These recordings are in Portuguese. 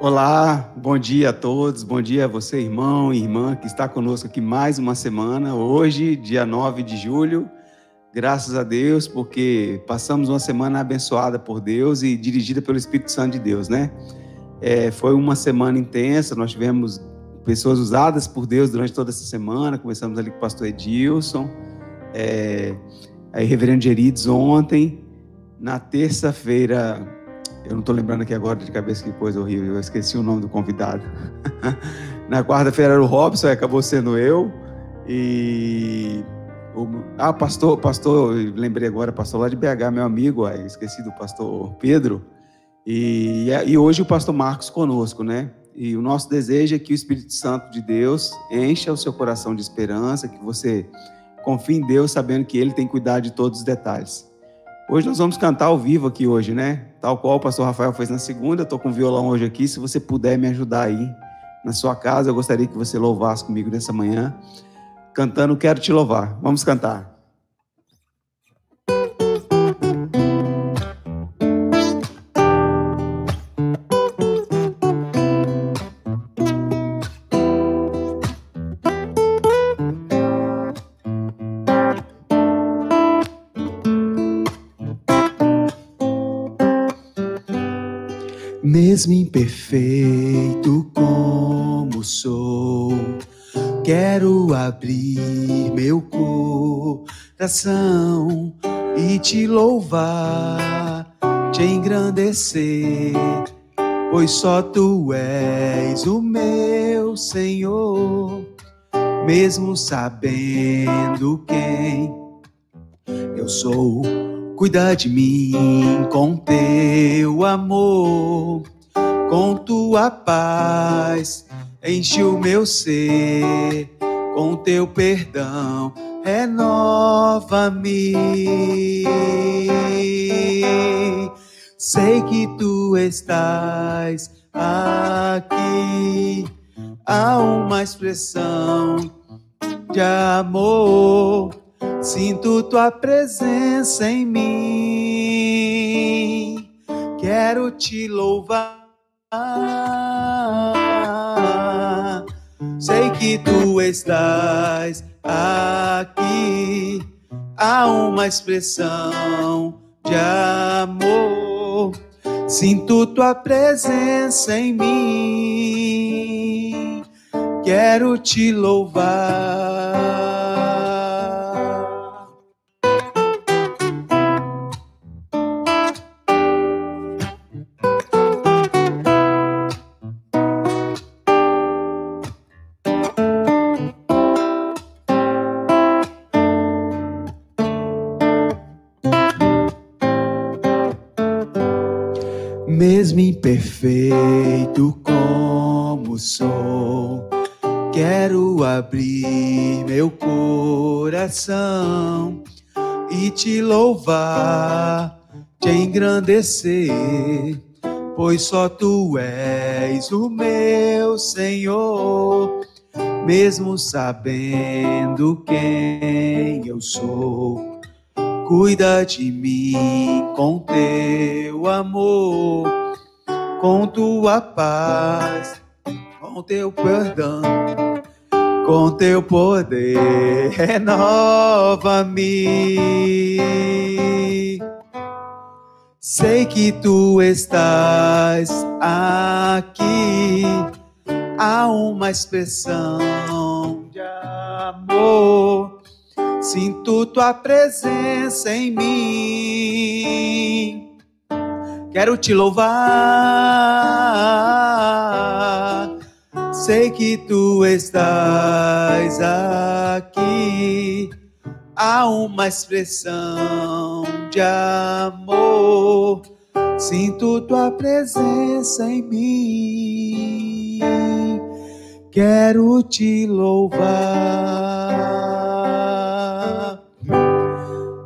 Olá, bom dia a todos, bom dia a você, irmão e irmã, que está conosco aqui mais uma semana. Hoje, dia 9 de julho, graças a Deus, porque passamos uma semana abençoada por Deus e dirigida pelo Espírito Santo de Deus, né? É, foi uma semana intensa, nós tivemos pessoas usadas por Deus durante toda essa semana. Começamos ali com o pastor Edilson, é, aí Reverendo Gerides ontem. Na terça-feira, eu não estou lembrando aqui agora de cabeça que coisa horrível, eu esqueci o nome do convidado. Na quarta-feira era o Robson, acabou sendo eu. E. Ah, pastor, pastor, lembrei agora, pastor lá de BH, meu amigo, aí, esqueci do pastor Pedro. E, e hoje o pastor Marcos conosco, né? E o nosso desejo é que o Espírito Santo de Deus encha o seu coração de esperança, que você confie em Deus, sabendo que Ele tem cuidado de todos os detalhes. Hoje nós vamos cantar ao vivo aqui hoje, né? Tal qual o pastor Rafael fez na segunda, tô com violão hoje aqui. Se você puder me ajudar aí na sua casa, eu gostaria que você louvasse comigo nessa manhã, cantando Quero Te Louvar. Vamos cantar. Imperfeito como sou, quero abrir meu coração e te louvar, te engrandecer, pois só tu és o meu Senhor, mesmo sabendo quem eu sou. Cuida de mim com teu amor, com tua paz, enche o meu ser, com teu perdão, renova-me. Sei que tu estás aqui, há uma expressão de amor Sinto tua presença em mim. Quero te louvar. Sei que tu estás aqui. Há uma expressão de amor. Sinto tua presença em mim. Quero te louvar. Abrir meu coração e te louvar, te engrandecer, pois só tu és o meu Senhor, mesmo sabendo quem eu sou. Cuida de mim com teu amor com tua paz, com teu perdão, com teu poder, renova-me. Sei que tu estás aqui, há uma expressão de amor. Sinto tua presença em mim quero te louvar. Sei que tu estás aqui. Há uma expressão de amor. Sinto tua presença em mim. Quero te louvar.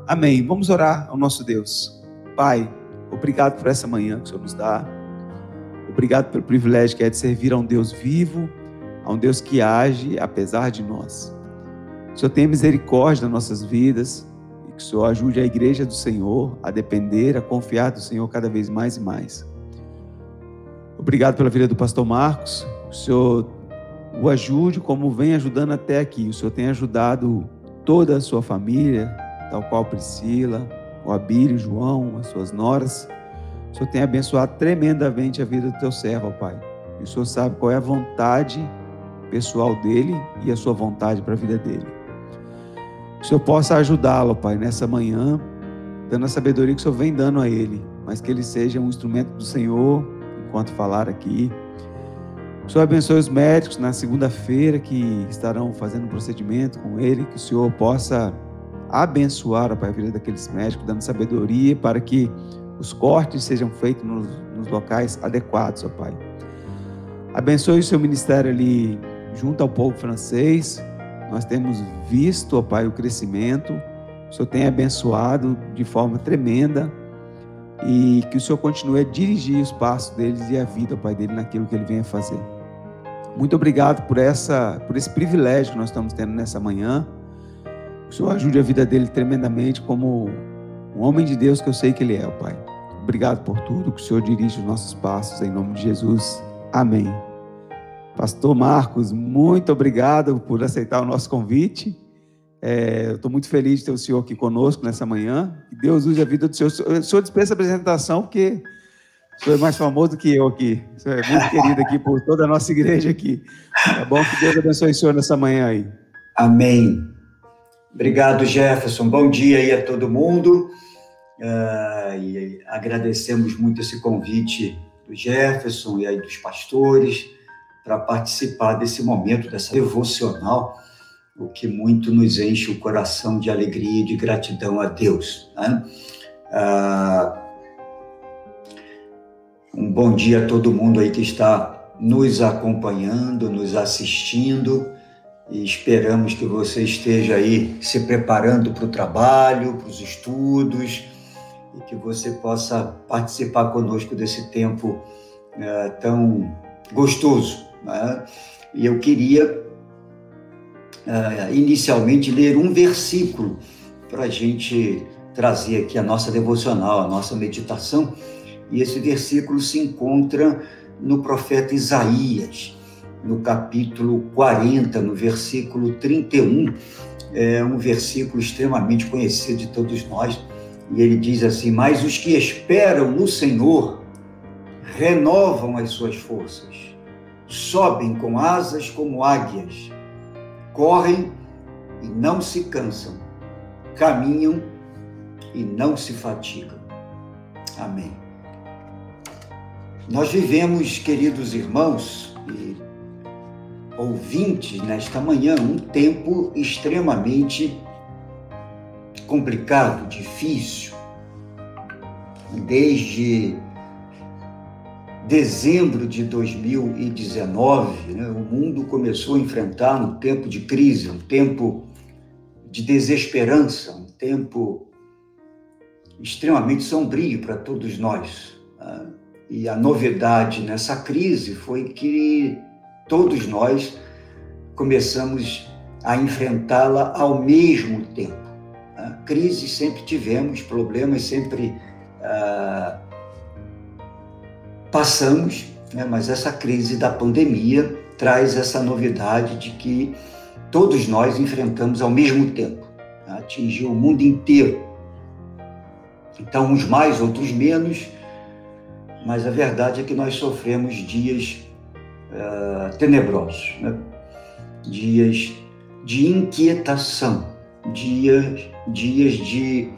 Amém. Vamos orar ao nosso Deus. Pai, Obrigado por essa manhã que o Senhor nos dá. Obrigado pelo privilégio que é de servir a um Deus vivo, a um Deus que age apesar de nós. O Senhor tenha misericórdia nas nossas vidas e que o Senhor ajude a igreja do Senhor a depender, a confiar do Senhor cada vez mais e mais. Obrigado pela vida do pastor Marcos. O Senhor o ajude como vem ajudando até aqui. O Senhor tem ajudado toda a sua família, tal qual Priscila, o Abílio, João, as suas noras. O Senhor tem abençoado tremendamente a vida do teu servo, ó Pai. E o Senhor sabe qual é a vontade pessoal dele e a sua vontade para a vida dele. Que o Senhor possa ajudá-lo, Pai, nessa manhã, dando a sabedoria que o Senhor vem dando a ele, mas que ele seja um instrumento do Senhor enquanto falar aqui. O Senhor abençoe os médicos na segunda-feira que estarão fazendo o procedimento com ele, que o Senhor possa abençoar Pai, a vida daqueles médicos, dando sabedoria para que os cortes sejam feitos nos, nos locais adequados, ó Pai. Abençoe o seu ministério ali junto ao povo francês. Nós temos visto, ó Pai, o crescimento. O Senhor tem abençoado de forma tremenda e que o Senhor continue a dirigir os passos deles e a vida, Pai, dele naquilo que ele vem a fazer. Muito obrigado por, essa, por esse privilégio que nós estamos tendo nessa manhã. O Senhor ajude a vida dele tremendamente como um homem de Deus que eu sei que ele é, Pai. Obrigado por tudo, que o Senhor dirige os nossos passos, em nome de Jesus. Amém. Pastor Marcos, muito obrigado por aceitar o nosso convite. É, eu estou muito feliz de ter o senhor aqui conosco nessa manhã. Que Deus use a vida do senhor. O senhor dispensa a apresentação, porque o senhor é mais famoso do que eu aqui. O senhor é muito querido aqui por toda a nossa igreja aqui. É bom que Deus abençoe o senhor nessa manhã aí. Amém. Obrigado, Jefferson. Bom dia aí a todo mundo. Uh, e agradecemos muito esse convite do Jefferson e aí dos pastores para participar desse momento, dessa devocional o que muito nos enche o coração de alegria e de gratidão a Deus. Né? Ah, um bom dia a todo mundo aí que está nos acompanhando, nos assistindo e esperamos que você esteja aí se preparando para o trabalho, para os estudos e que você possa participar conosco desse tempo é, tão gostoso. Né? E eu queria uh, inicialmente ler um versículo para a gente trazer aqui a nossa devocional, a nossa meditação. E esse versículo se encontra no profeta Isaías, no capítulo 40, no versículo 31. É um versículo extremamente conhecido de todos nós. E ele diz assim: Mas os que esperam no Senhor renovam as suas forças, sobem com asas como águias correm e não se cansam, caminham e não se fatigam. Amém. Nós vivemos, queridos irmãos e ouvintes, nesta manhã, um tempo extremamente complicado, difícil. Desde dezembro de 2019, né, o mundo começou a enfrentar um tempo de crise, um tempo de desesperança, um tempo extremamente sombrio para todos nós. Né? E a novidade nessa crise foi que todos nós começamos a enfrentá-la ao mesmo tempo. Né? Crises sempre tivemos, problemas sempre. Uh, passamos, né, mas essa crise da pandemia traz essa novidade de que todos nós enfrentamos ao mesmo tempo, né, atingiu o mundo inteiro. Então, uns mais, outros menos, mas a verdade é que nós sofremos dias uh, tenebrosos, né? dias de inquietação, dias, dias de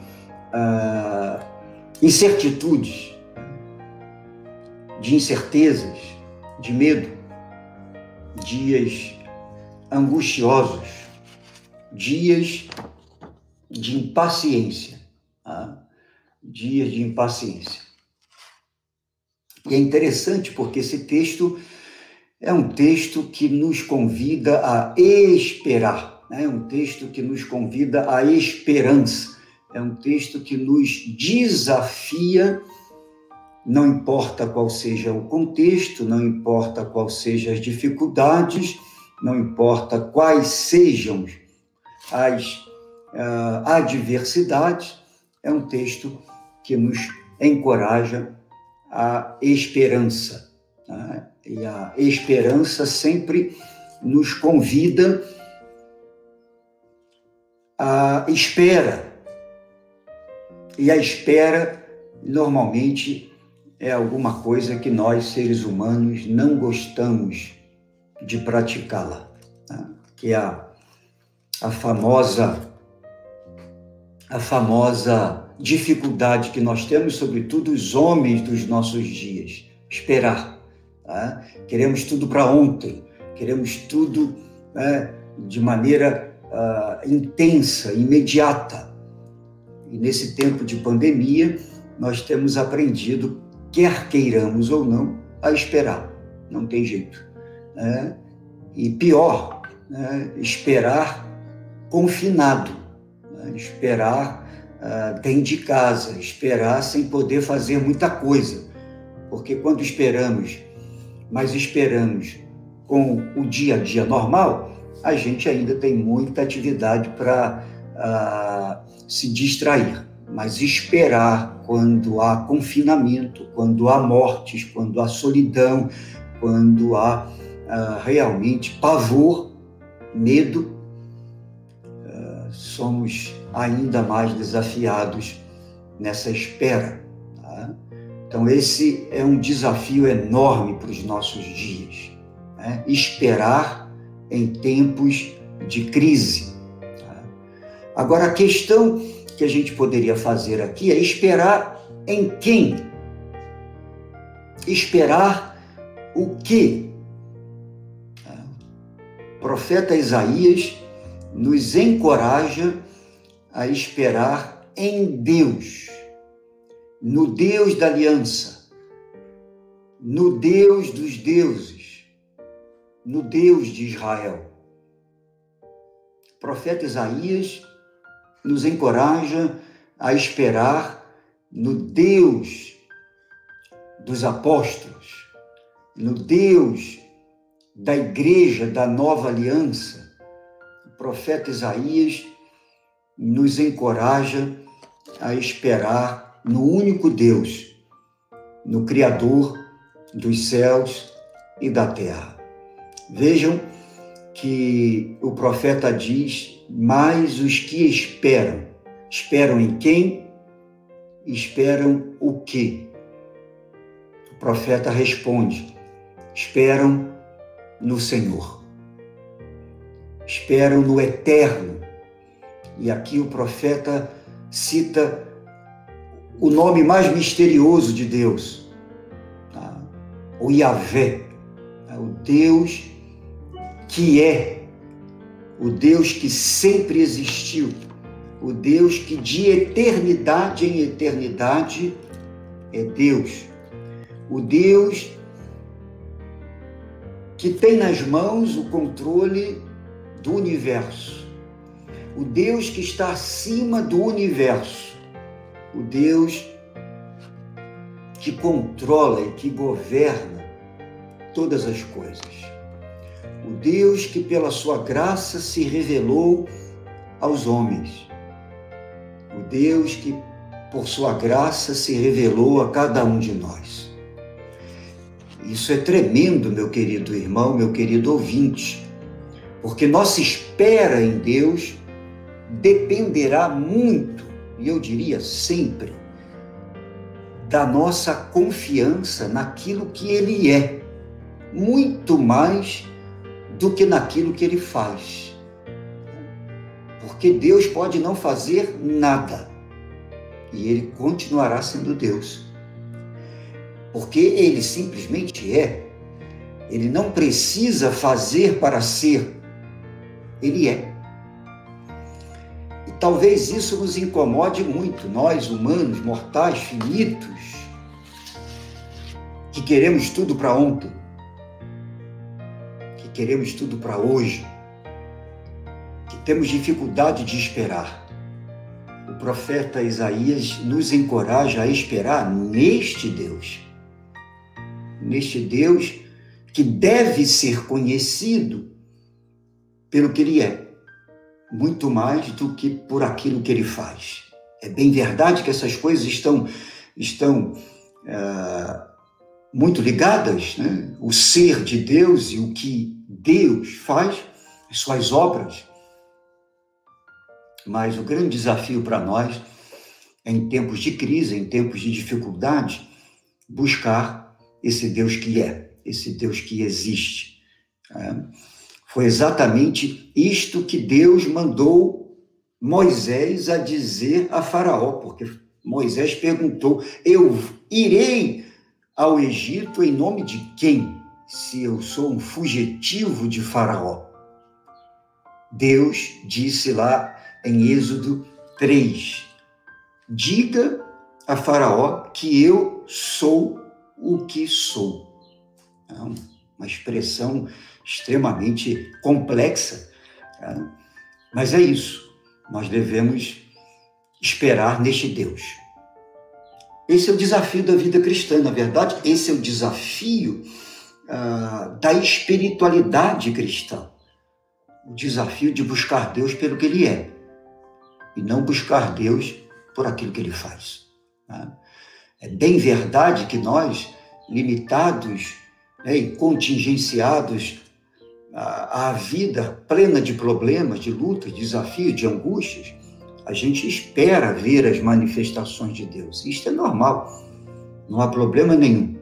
uh, incertitudes, de incertezas, de medo, dias angustiosos, dias de impaciência, tá? dias de impaciência. E é interessante porque esse texto é um texto que nos convida a esperar, né? é um texto que nos convida à esperança, é um texto que nos desafia não importa qual seja o contexto, não importa quais sejam as dificuldades, não importa quais sejam as uh, adversidades, é um texto que nos encoraja a esperança. Né? E a esperança sempre nos convida à espera. E a espera, normalmente, é alguma coisa que nós, seres humanos, não gostamos de praticá-la, né? que é a, a famosa a famosa dificuldade que nós temos, sobretudo os homens dos nossos dias, esperar. Tá? Queremos tudo para ontem, queremos tudo né, de maneira uh, intensa, imediata. E nesse tempo de pandemia, nós temos aprendido, quer queiramos ou não, a esperar. Não tem jeito. Né? E pior, né, esperar confinado esperar uh, dentro de casa, esperar sem poder fazer muita coisa. Porque quando esperamos, mas esperamos com o dia a dia normal, a gente ainda tem muita atividade para uh, ah, se distrair. Mas esperar quando há confinamento, quando há mortes, quando há solidão, quando há uh, realmente pavor, medo, somos ainda mais desafiados nessa espera. Então, esse é um desafio enorme para os nossos dias. Né? Esperar em tempos de crise. Tá? Agora, a questão que a gente poderia fazer aqui é esperar em quem? Esperar o quê? Tá? O profeta Isaías nos encoraja a esperar em Deus, no Deus da aliança, no Deus dos deuses, no Deus de Israel. O profeta Isaías nos encoraja a esperar no Deus dos apóstolos, no Deus da igreja da nova aliança, profeta Isaías nos encoraja a esperar no único Deus, no Criador dos céus e da terra. Vejam que o profeta diz: Mas os que esperam, esperam em quem? Esperam o quê? O profeta responde: esperam no Senhor esperam no eterno. E aqui o profeta cita o nome mais misterioso de Deus, tá? o Yahvé, tá? o Deus que é, o Deus que sempre existiu, o Deus que de eternidade em eternidade é Deus, o Deus que tem nas mãos o controle do universo, o Deus que está acima do universo, o Deus que controla e que governa todas as coisas. O Deus que, pela sua graça, se revelou aos homens. O Deus que, por sua graça, se revelou a cada um de nós. Isso é tremendo, meu querido irmão, meu querido ouvinte porque nossa espera em Deus dependerá muito, e eu diria sempre, da nossa confiança naquilo que Ele é, muito mais do que naquilo que Ele faz. Porque Deus pode não fazer nada e Ele continuará sendo Deus. Porque Ele simplesmente é. Ele não precisa fazer para ser ele é. Talvez isso nos incomode muito, nós humanos, mortais, finitos, que queremos tudo para ontem, que queremos tudo para hoje, que temos dificuldade de esperar. O profeta Isaías nos encoraja a esperar neste Deus, neste Deus que deve ser conhecido pelo que ele é, muito mais do que por aquilo que ele faz. É bem verdade que essas coisas estão, estão é, muito ligadas, né? o ser de Deus e o que Deus faz, as suas obras. Mas o grande desafio para nós, é, em tempos de crise, em tempos de dificuldade, buscar esse Deus que é, esse Deus que existe. É. Foi exatamente isto que Deus mandou Moisés a dizer a Faraó, porque Moisés perguntou: Eu irei ao Egito em nome de quem? Se eu sou um fugitivo de Faraó. Deus disse lá em Êxodo 3: Diga a Faraó que eu sou o que sou. É uma expressão extremamente complexa, tá? mas é isso. Nós devemos esperar neste Deus. Esse é o desafio da vida cristã, na verdade, esse é o desafio ah, da espiritualidade cristã. O desafio de buscar Deus pelo que Ele é e não buscar Deus por aquilo que Ele faz. Né? É bem verdade que nós, limitados né, e contingenciados à, vida plena de problemas, de lutas, de desafios, de angústias, a gente espera ver as manifestações de Deus. Isto é normal, não há problema nenhum.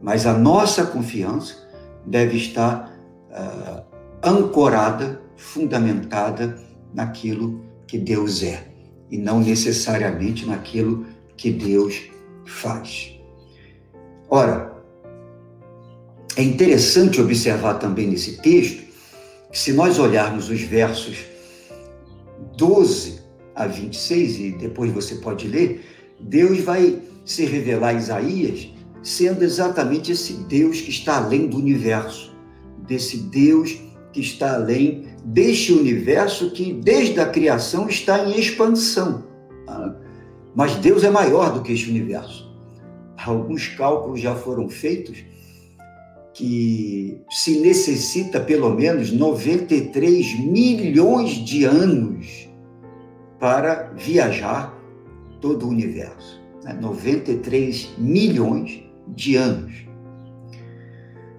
Mas a nossa confiança deve estar uh, ancorada, fundamentada naquilo que Deus é e não necessariamente naquilo que Deus faz. Ora, é interessante observar também nesse texto que, se nós olharmos os versos 12 a 26, e depois você pode ler, Deus vai se revelar a Isaías sendo exatamente esse Deus que está além do universo, desse Deus que está além deste universo que desde a criação está em expansão. Tá? Mas Deus é maior do que este universo. Alguns cálculos já foram feitos que se necessita pelo menos 93 milhões de anos para viajar todo o universo. Né? 93 milhões de anos.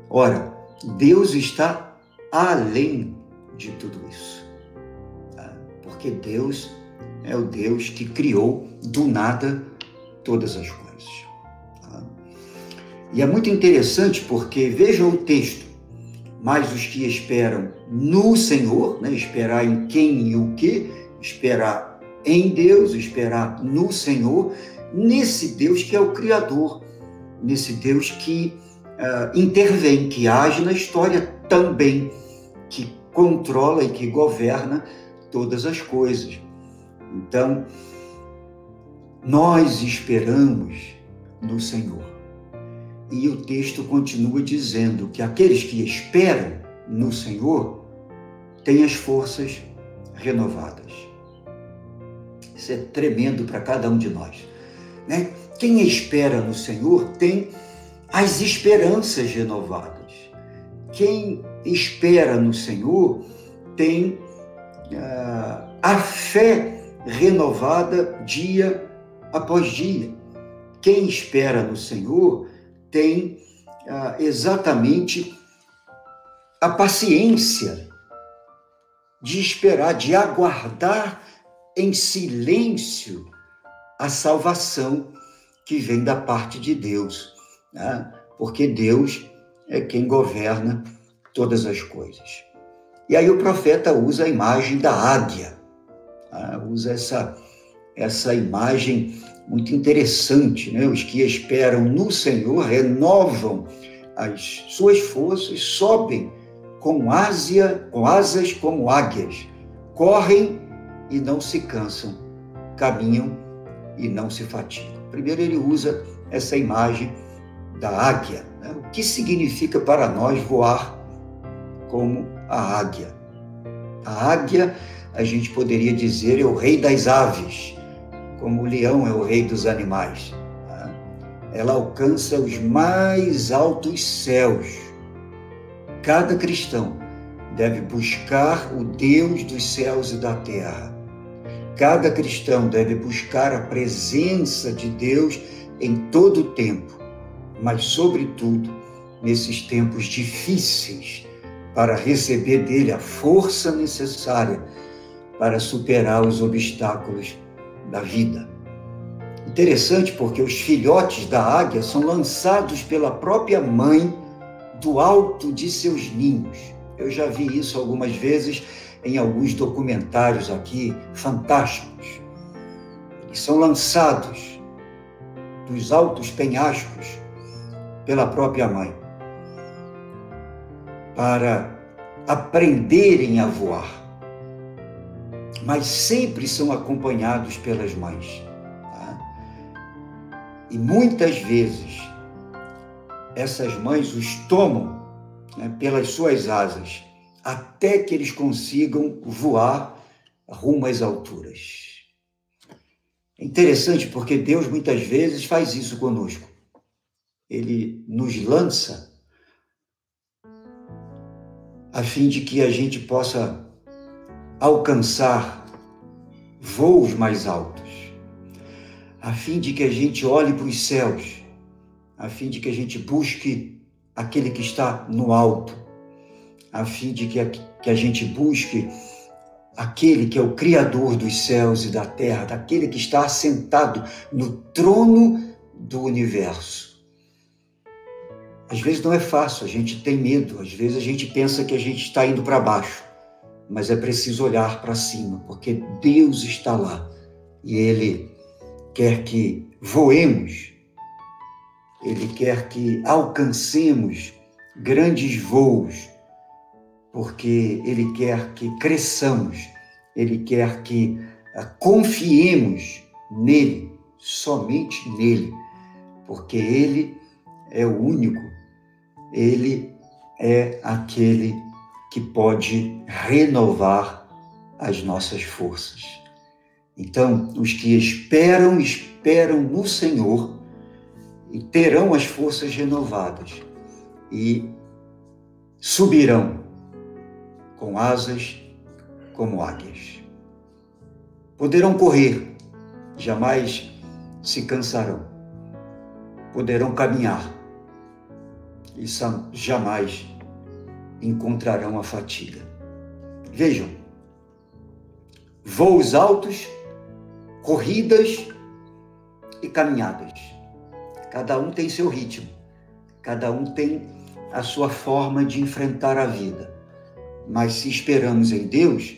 Ora, Deus está além de tudo isso. Tá? Porque Deus é o Deus que criou do nada todas as coisas. E é muito interessante porque vejam o texto. Mas os que esperam no Senhor, né? esperar em quem e o que, esperar em Deus, esperar no Senhor, nesse Deus que é o Criador, nesse Deus que uh, intervém, que age na história também, que controla e que governa todas as coisas. Então, nós esperamos no Senhor. E o texto continua dizendo que aqueles que esperam no Senhor têm as forças renovadas. Isso é tremendo para cada um de nós. Né? Quem espera no Senhor tem as esperanças renovadas. Quem espera no Senhor tem uh, a fé renovada dia após dia. Quem espera no Senhor tem uh, exatamente a paciência de esperar, de aguardar em silêncio a salvação que vem da parte de Deus, né? porque Deus é quem governa todas as coisas. E aí o profeta usa a imagem da águia, né? usa essa, essa imagem muito interessante, né? Os que esperam no Senhor renovam as suas forças, sobem com, ásia, com asas como águias, correm e não se cansam, caminham e não se fatigam. Primeiro, ele usa essa imagem da águia. Né? O que significa para nós voar como a águia? A águia, a gente poderia dizer, é o rei das aves, como o leão é o rei dos animais. Né? Ela alcança os mais altos céus. Cada cristão deve buscar o Deus dos céus e da terra Cada cristão deve buscar a presença de Deus em todo o tempo, mas, sobretudo, nesses tempos difíceis, para receber dele a força necessária para superar os obstáculos da vida. Interessante porque os filhotes da águia são lançados pela própria mãe do alto de seus ninhos. Eu já vi isso algumas vezes em alguns documentários aqui fantásticos. Eles são lançados dos altos penhascos pela própria mãe para aprenderem a voar. Mas sempre são acompanhados pelas mães. Tá? E muitas vezes essas mães os tomam né, pelas suas asas até que eles consigam voar rumo às alturas. É interessante porque Deus muitas vezes faz isso conosco. Ele nos lança a fim de que a gente possa alcançar voos mais altos, a fim de que a gente olhe para os céus, a fim de que a gente busque aquele que está no alto, a fim de que a, que a gente busque aquele que é o Criador dos céus e da terra, daquele que está assentado no trono do universo. Às vezes não é fácil, a gente tem medo, às vezes a gente pensa que a gente está indo para baixo, mas é preciso olhar para cima, porque Deus está lá. E Ele quer que voemos, Ele quer que alcancemos grandes voos porque Ele quer que cresçamos, Ele quer que ah, confiemos nele, somente nele, porque Ele é o único, Ele é aquele que pode renovar as nossas forças. Então, os que esperam, esperam no Senhor e terão as forças renovadas e subirão com asas como águias. Poderão correr, jamais se cansarão. Poderão caminhar e jamais encontrarão a fatiga. Vejam, voos altos, corridas e caminhadas. Cada um tem seu ritmo, cada um tem a sua forma de enfrentar a vida. Mas se esperamos em Deus,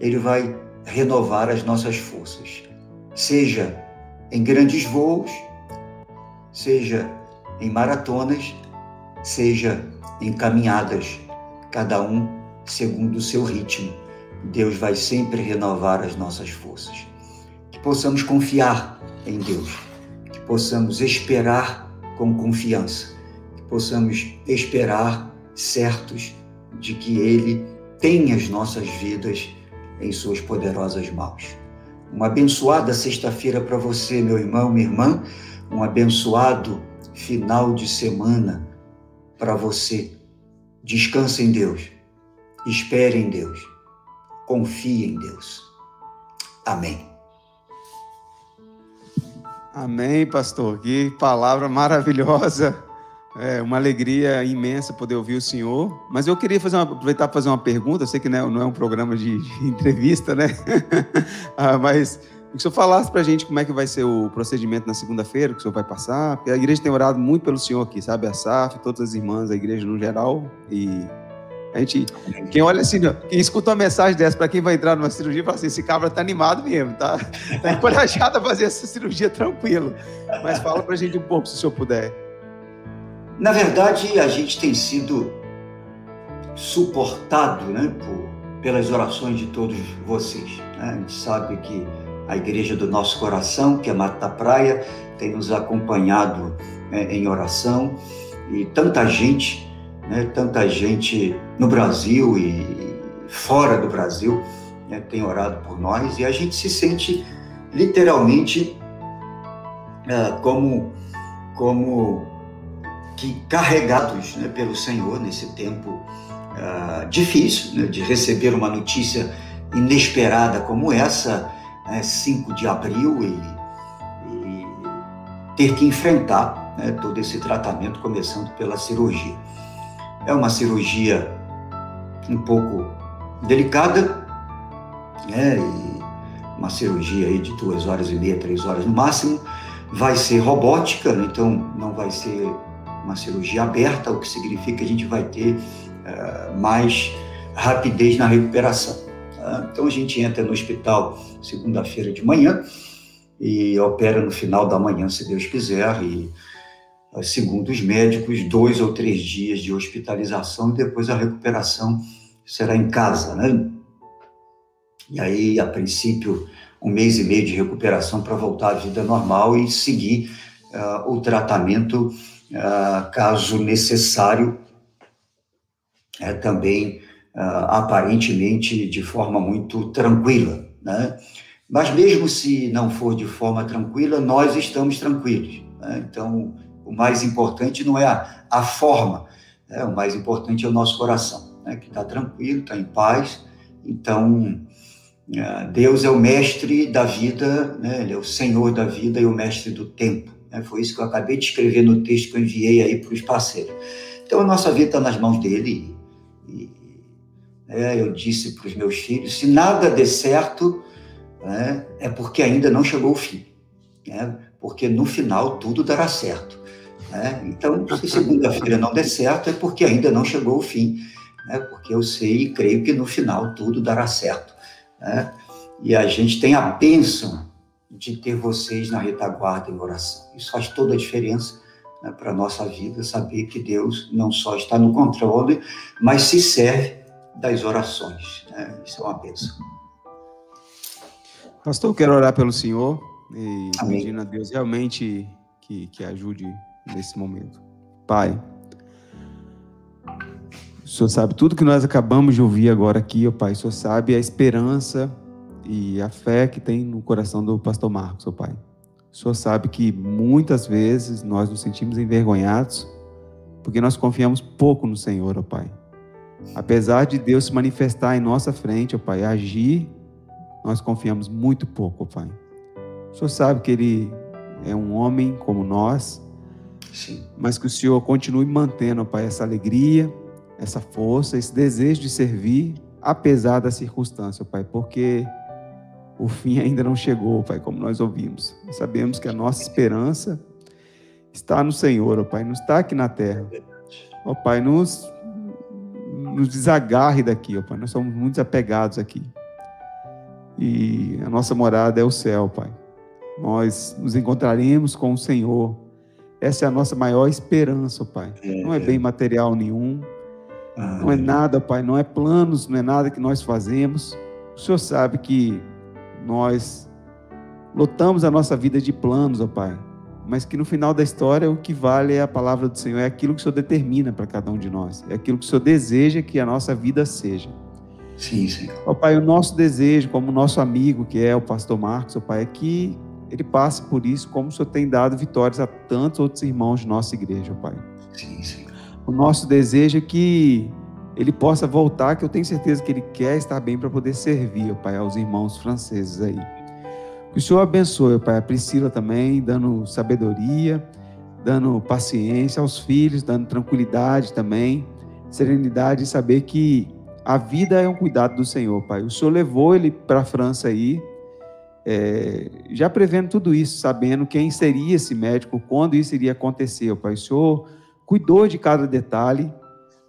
Ele vai renovar as nossas forças, seja em grandes voos, seja em maratonas, seja em caminhadas, cada um segundo o seu ritmo. Deus vai sempre renovar as nossas forças. Que possamos confiar em Deus, que possamos esperar com confiança, que possamos esperar certos de que Ele tem as nossas vidas em Suas poderosas mãos. Uma abençoada sexta-feira para você, meu irmão, minha irmã, um abençoado final de semana para você. Descanse em Deus, espere em Deus, confie em Deus. Amém. Amém, pastor. Que palavra maravilhosa. É uma alegria imensa poder ouvir o senhor. Mas eu queria fazer uma, aproveitar para fazer uma pergunta. Eu sei que não é, não é um programa de, de entrevista, né? ah, mas que o senhor falasse para a gente como é que vai ser o procedimento na segunda-feira, que o senhor vai passar. Porque a igreja tem orado muito pelo senhor aqui, sabe? A SAF, todas as irmãs, a igreja no geral. E a gente, quem olha assim, quem escuta uma mensagem dessa para quem vai entrar numa cirurgia, fala assim: esse cabra tá animado mesmo, tá, tá encorajado a fazer essa cirurgia tranquilo. Mas fala para a gente um pouco, se o senhor puder. Na verdade, a gente tem sido suportado né, por, pelas orações de todos vocês. Né? A gente sabe que a igreja do nosso coração, que é Mata da Praia, tem nos acompanhado né, em oração. E tanta gente, né, tanta gente no Brasil e fora do Brasil né, tem orado por nós. E a gente se sente literalmente uh, como como que carregados né, pelo Senhor nesse tempo uh, difícil né, de receber uma notícia inesperada como essa, né, 5 de abril, e, ter que enfrentar né, todo esse tratamento, começando pela cirurgia. É uma cirurgia um pouco delicada, né, uma cirurgia aí de duas horas e meia, três horas no máximo, vai ser robótica, então não vai ser uma cirurgia aberta, o que significa que a gente vai ter uh, mais rapidez na recuperação. Então a gente entra no hospital segunda-feira de manhã e opera no final da manhã, se Deus quiser, e segundo os médicos, dois ou três dias de hospitalização e depois a recuperação será em casa, né? E aí, a princípio, um mês e meio de recuperação para voltar à vida normal e seguir uh, o tratamento, uh, caso necessário, é, também aparentemente de forma muito tranquila, né? Mas mesmo se não for de forma tranquila, nós estamos tranquilos. Né? Então, o mais importante não é a, a forma, né? o mais importante é o nosso coração, né? que está tranquilo, está em paz. Então, é, Deus é o mestre da vida, né? Ele é o Senhor da vida e o mestre do tempo. Né? Foi isso que eu acabei de escrever no texto que eu enviei aí para os parceiros. Então a nossa vida está nas mãos dele. E, né, eu disse para os meus filhos: se nada der certo, né, é porque ainda não chegou o fim. Né? Porque no final tudo dará certo. Né? Então, se segunda-feira não der certo, é porque ainda não chegou o fim. Né? Porque eu sei e creio que no final tudo dará certo. Né? E a gente tem a bênção de ter vocês na retaguarda em oração. Isso faz toda a diferença para a nossa vida, saber que Deus não só está no controle, mas se serve das orações. Né? Isso é uma bênção. Pastor, eu quero orar pelo Senhor e Amém. pedindo a Deus realmente que, que ajude nesse momento. Pai, o Senhor sabe tudo que nós acabamos de ouvir agora aqui, ó Pai. O Senhor sabe a esperança e a fé que tem no coração do pastor Marcos, ó Pai. O Senhor sabe que muitas vezes nós nos sentimos envergonhados porque nós confiamos pouco no Senhor, ó Pai. Apesar de Deus se manifestar em nossa frente, ó Pai, agir, nós confiamos muito pouco, ó Pai. O Senhor sabe que Ele é um homem como nós, Sim. mas que o Senhor continue mantendo, ó Pai, essa alegria, essa força, esse desejo de servir, apesar da circunstância, Pai, porque o fim ainda não chegou, Pai, como nós ouvimos. Nós sabemos que a nossa esperança está no Senhor, ó Pai, não está aqui na terra. Ó Pai, nos, nos desagarre daqui, ó Pai, nós somos muito apegados aqui. E a nossa morada é o céu, Pai. Nós nos encontraremos com o Senhor. Essa é a nossa maior esperança, Pai. Não é bem material nenhum, não é nada, Pai, não é planos, não é nada que nós fazemos. O Senhor sabe que nós lotamos a nossa vida de planos, ó Pai, mas que no final da história o que vale é a palavra do Senhor, é aquilo que o Senhor determina para cada um de nós, é aquilo que o Senhor deseja que a nossa vida seja. Sim, Senhor. Ó Pai, o nosso desejo, como nosso amigo que é o pastor Marcos, ó Pai, é que ele passe por isso, como o Senhor tem dado vitórias a tantos outros irmãos de nossa igreja, ó Pai. Sim, sim. O nosso desejo é que ele possa voltar, que eu tenho certeza que ele quer estar bem para poder servir, Pai, aos irmãos franceses aí. O Senhor abençoe, Pai, a Priscila também, dando sabedoria, dando paciência aos filhos, dando tranquilidade também, serenidade e saber que a vida é um cuidado do Senhor, Pai. O Senhor levou ele para a França aí, é, já prevendo tudo isso, sabendo quem seria esse médico, quando isso iria acontecer, Pai. O Senhor cuidou de cada detalhe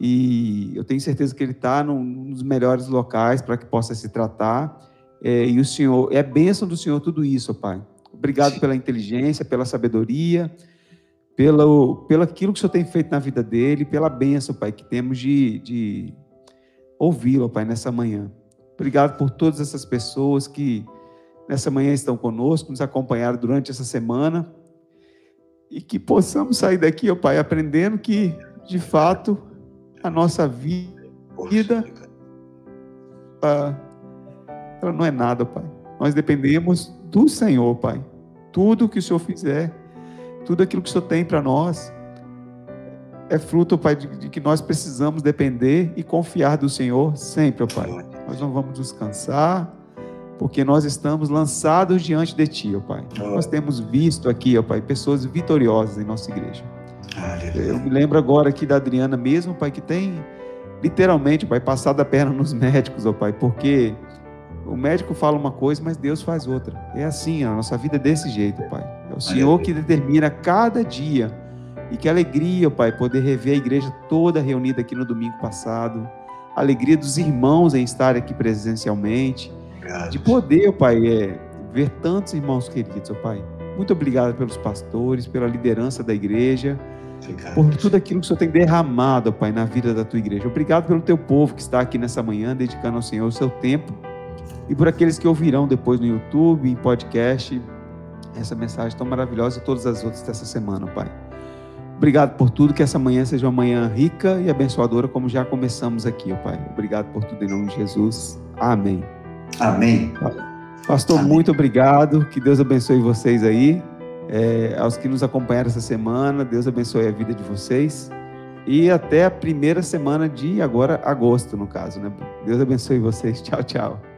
e eu tenho certeza que ele está num dos melhores locais para que possa se tratar. É, e o Senhor, é bênção do Senhor tudo isso, Pai. Obrigado Sim. pela inteligência, pela sabedoria, pelo, pelo aquilo que o Senhor tem feito na vida dele, pela bênção, Pai, que temos de, de ouvi-lo, Pai, nessa manhã. Obrigado por todas essas pessoas que nessa manhã estão conosco, nos acompanharam durante essa semana e que possamos sair daqui, ó Pai, aprendendo que, de fato, a nossa vida ah, ela não é nada, Pai. Nós dependemos do Senhor, Pai. Tudo que o Senhor fizer, tudo aquilo que o Senhor tem para nós, é fruto, Pai, de, de, que nós precisamos depender e confiar do Senhor sempre, Pai. Nós não vamos descansar, porque nós estamos lançados diante de Ti, ó Pai. Nós temos visto aqui, ó Pai, pessoas vitoriosas em nossa igreja. Eu me lembro agora aqui da Adriana mesmo, Pai, que tem literalmente, Pai, passado a perna nos médicos, ó Pai, porque o médico fala uma coisa, mas Deus faz outra. É assim, a nossa vida é desse jeito, Pai. É o Senhor que determina cada dia. E que alegria, Pai, poder rever a igreja toda reunida aqui no domingo passado. A alegria dos irmãos em estar aqui presencialmente. Obrigado. De poder, Pai, é, ver tantos irmãos queridos, Pai. Muito obrigado pelos pastores, pela liderança da igreja. Obrigado. Por tudo aquilo que o Senhor tem derramado, Pai, na vida da tua igreja. Obrigado pelo teu povo que está aqui nessa manhã, dedicando ao Senhor o seu tempo e por aqueles que ouvirão depois no YouTube, em podcast, essa mensagem tão maravilhosa e todas as outras dessa semana, Pai. Obrigado por tudo, que essa manhã seja uma manhã rica e abençoadora, como já começamos aqui, Pai. Obrigado por tudo em nome de Jesus. Amém. Amém. Pastor, Amém. muito obrigado. Que Deus abençoe vocês aí. É, aos que nos acompanharam essa semana, Deus abençoe a vida de vocês. E até a primeira semana de agora, agosto, no caso, né? Deus abençoe vocês. Tchau, tchau.